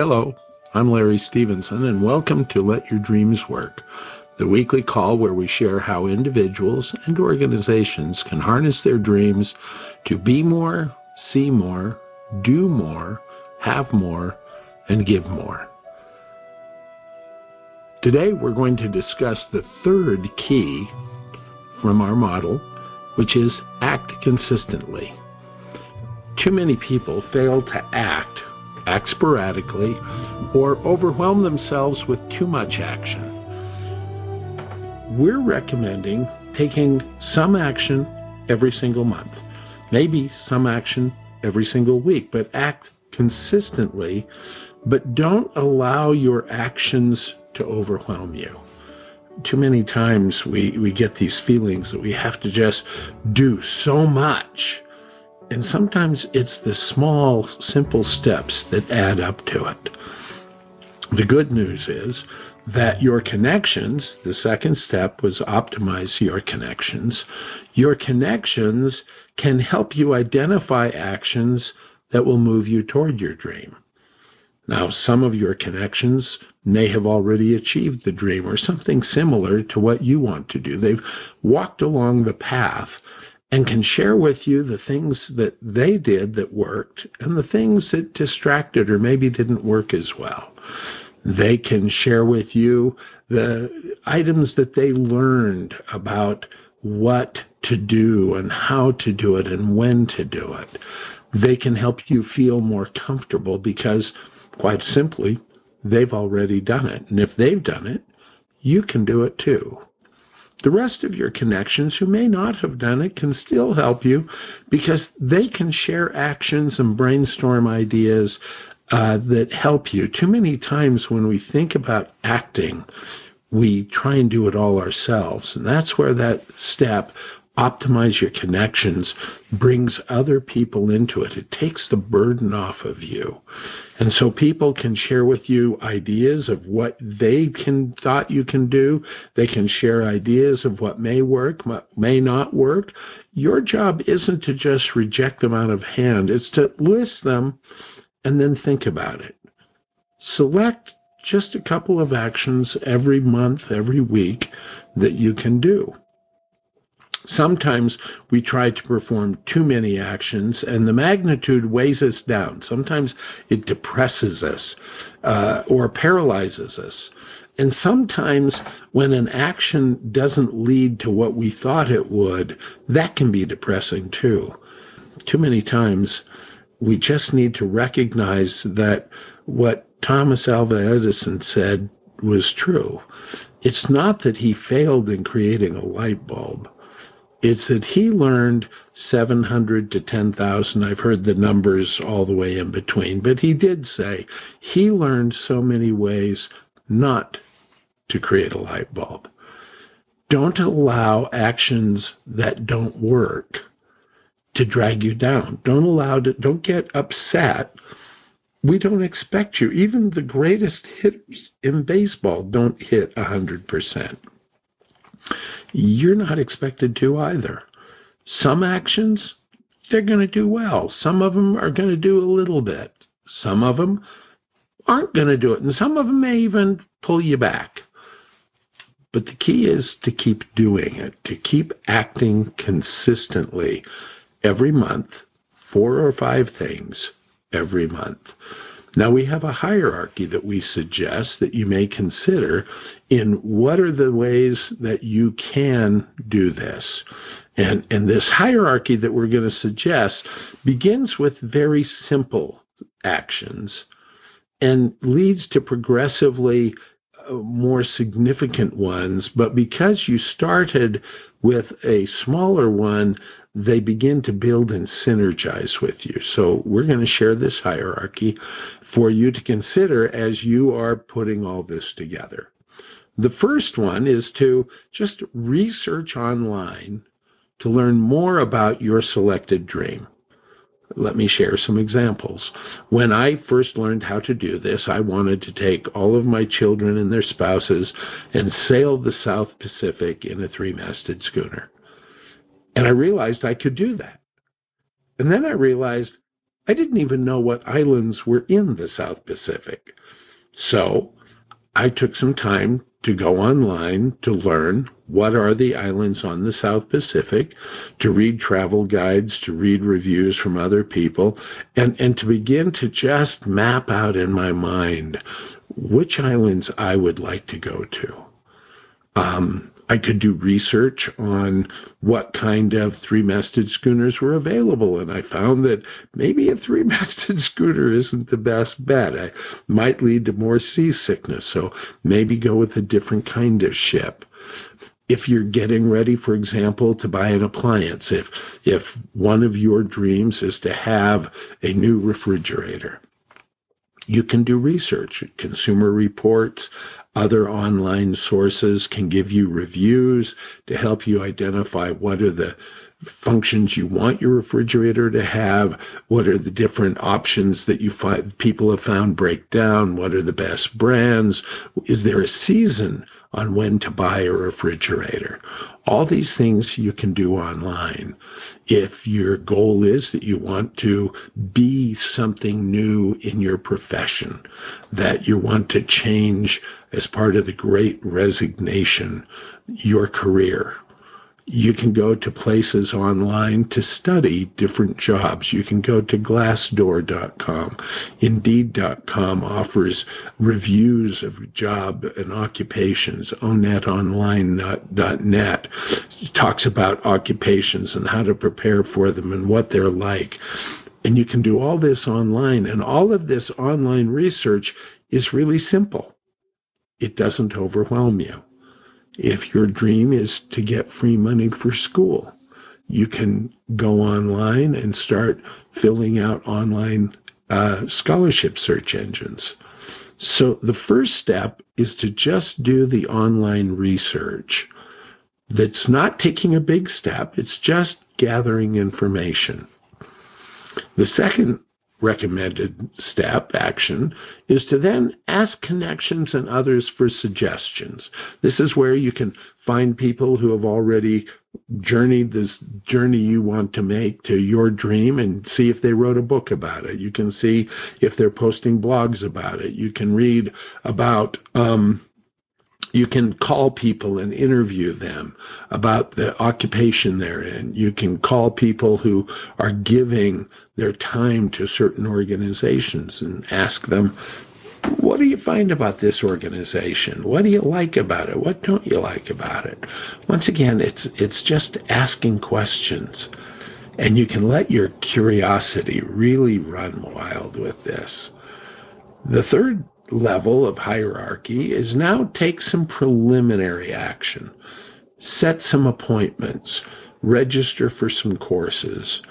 Hello, I'm Larry Stevenson, and welcome to Let Your Dreams Work, the weekly call where we share how individuals and organizations can harness their dreams to be more, see more, do more, have more, and give more. Today we're going to discuss the third key from our model, which is act consistently. Too many people fail to act, act sporadically, or overwhelm themselves with too much action. We're recommending taking some action every single month, maybe some action every single week, but act consistently, but don't allow your actions to overwhelm you. Too many times we, we get these feelings that we have to just do so much. And sometimes it's the small, simple steps that add up to it. The good news is that your connections, the second step was optimize your connections. Your connections can help you identify actions that will move you toward your dream. Now, some of your connections may have already achieved the dream or something similar to what you want to do. They've walked along the path and can share with you the things that they did that worked and the things that distracted or maybe didn't work as well. They can share with you the items that they learned about what to do and how to do it and when to do it. They can help you feel more comfortable because, quite simply, they've already done it. And if they've done it, you can do it too. The rest of your connections who may not have done it can still help you because they can share actions and brainstorm ideas uh, that help you. Too many times when we think about acting, we try and do it all ourselves. And that's where that step optimize your connections brings other people into it. It takes the burden off of you. And so people can share with you ideas of what they can thought you can do. They can share ideas of what may work, what may not work. Your job isn't to just reject them out of hand. It's to list them and then think about it. Select just a couple of actions every month, every week that you can do. Sometimes we try to perform too many actions, and the magnitude weighs us down. Sometimes it depresses us uh, or paralyzes us. And sometimes when an action doesn't lead to what we thought it would, that can be depressing too. Too many times we just need to recognize that what Thomas Alva Edison said was true. It's not that he failed in creating a light bulb. It's that he learned 700 to 10,000. I've heard the numbers all the way in between, but he did say he learned so many ways not to create a light bulb. Don't allow actions that don't work to drag you down. Don't allow to, don't get upset. We don't expect you. Even the greatest hitters in baseball don't hit 100%. You're not expected to either. Some actions, they're going to do well. Some of them are going to do a little bit. Some of them aren't going to do it. And some of them may even pull you back. But the key is to keep doing it, to keep acting consistently every month, four or five things every month. Now we have a hierarchy that we suggest that you may consider in what are the ways that you can do this. And, and this hierarchy that we're going to suggest begins with very simple actions and leads to progressively uh, more significant ones. But because you started with a smaller one, they begin to build and synergize with you. So we're going to share this hierarchy for you to consider as you are putting all this together. The first one is to just research online to learn more about your selected dream. Let me share some examples. When I first learned how to do this, I wanted to take all of my children and their spouses and sail the South Pacific in a three masted schooner. And I realized I could do that. And then I realized I didn't even know what islands were in the South Pacific. So I took some time to go online to learn what are the islands on the South Pacific, to read travel guides, to read reviews from other people, and, and to begin to just map out in my mind which islands I would like to go to. Um, I could do research on what kind of three masted schooners were available, and I found that maybe a three masted schooner isn't the best bet. It might lead to more seasickness, so maybe go with a different kind of ship if you're getting ready, for example, to buy an appliance, if if one of your dreams is to have a new refrigerator, you can do research. Consumer Reports, other online sources can give you reviews to help you identify what are the functions you want your refrigerator to have, what are the different options that you find people have found break down, what are the best brands, is there a season on when to buy a refrigerator. All these things you can do online. If your goal is that you want to be something new in your profession, that you want to change as part of the great resignation your career, you can go to places online to study different jobs. You can go to glassdoor.com. Indeed.com offers reviews of job and occupations. ONETonline.net talks about occupations and how to prepare for them and what they're like. And you can do all this online. And all of this online research is really simple. It doesn't overwhelm you. If your dream is to get free money for school, you can go online and start filling out online uh, scholarship search engines. So the first step is to just do the online research. That's not taking a big step, it's just gathering information. The second recommended step, action, is to then ask connections and others for suggestions. This is where you can find people who have already journeyed this journey you want to make to your dream and see if they wrote a book about it. You can see if they're posting blogs about it. You can read about um, you can call people and interview them about the occupation they're in. You can call people who are giving their time to certain organizations and ask them, what do you find about this organization? What do you like about it? What don't you like about it? Once again, it's it's just asking questions. And you can let your curiosity really run wild with this. The third level of hierarchy is now take some preliminary action, set some appointments, register for some courses,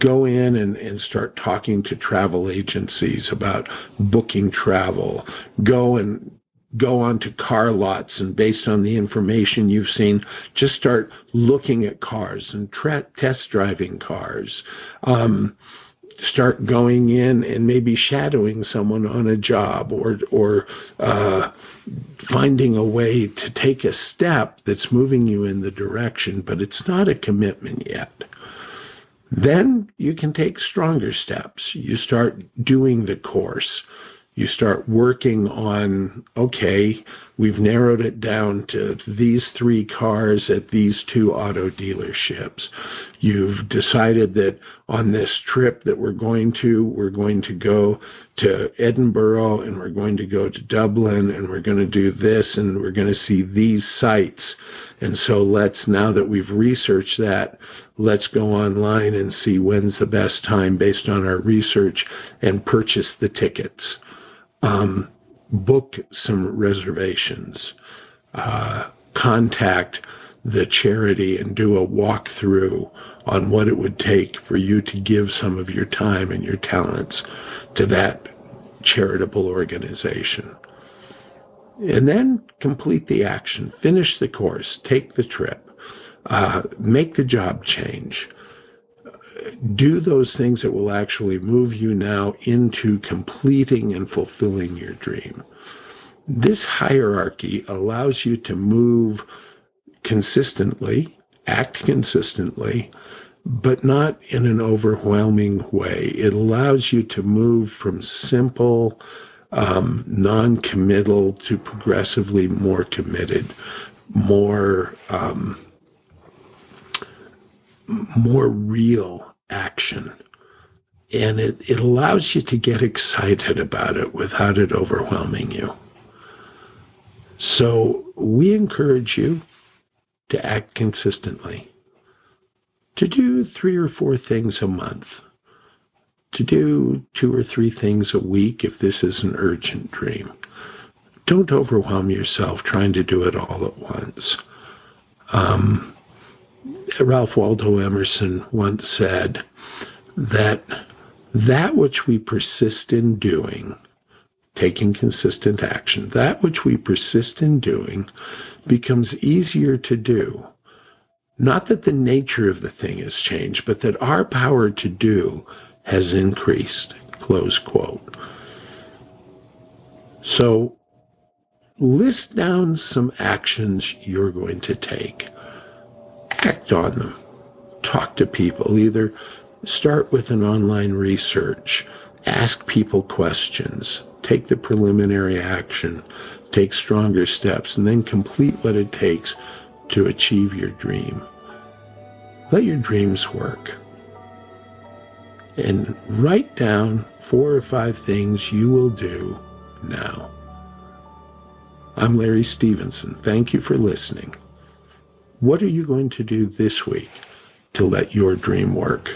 go in and, and start talking to travel agencies about booking travel, go and go onto car lots and based on the information you've seen, just start looking at cars and tra- test driving cars. Um, start going in and maybe shadowing someone on a job or or uh, finding a way to take a step that's moving you in the direction, but it's not a commitment yet. Then you can take stronger steps. You start doing the course you start working on okay, we've narrowed it down to these three cars at these two auto dealerships. You've decided that on this trip that we're going to, we're going to go to Edinburgh and we're going to go to Dublin and we're going to do this and we're going to see these sites. And so let's, now that we've researched that, let's go online and see when's the best time based on our research and purchase the tickets um, book some reservations, uh, contact the charity and do a walkthrough on what it would take for you to give some of your time and your talents to that charitable organization. And then complete the action, finish the course, take the trip, uh, make the job change, do those things that will actually move you now into completing and fulfilling your dream. This hierarchy allows you to move consistently, act consistently, but not in an overwhelming way. It allows you to move from simple, um, non committal to progressively more committed, more. Um, more real action. And it, it allows you to get excited about it without it overwhelming you. So we encourage you to act consistently, to do three or four things a month, to do two or three things a week if this is an urgent dream. Don't overwhelm yourself trying to do it all at once. Um, Ralph Waldo Emerson once said that that which we persist in doing taking consistent action. That which we persist in doing becomes easier to do. Not that the nature of the thing has changed, but that our power to do has increased. Close quote. So list down some actions you're going to take. Act on them. Talk to people. Either start with an online research, ask people questions, take the preliminary action, take stronger steps, and then complete what it takes to achieve your dream. Let your dreams work. And write down four or five things you will do now. I'm Larry Stevenson. Thank you for listening. What are you going to do this week to let your dream work?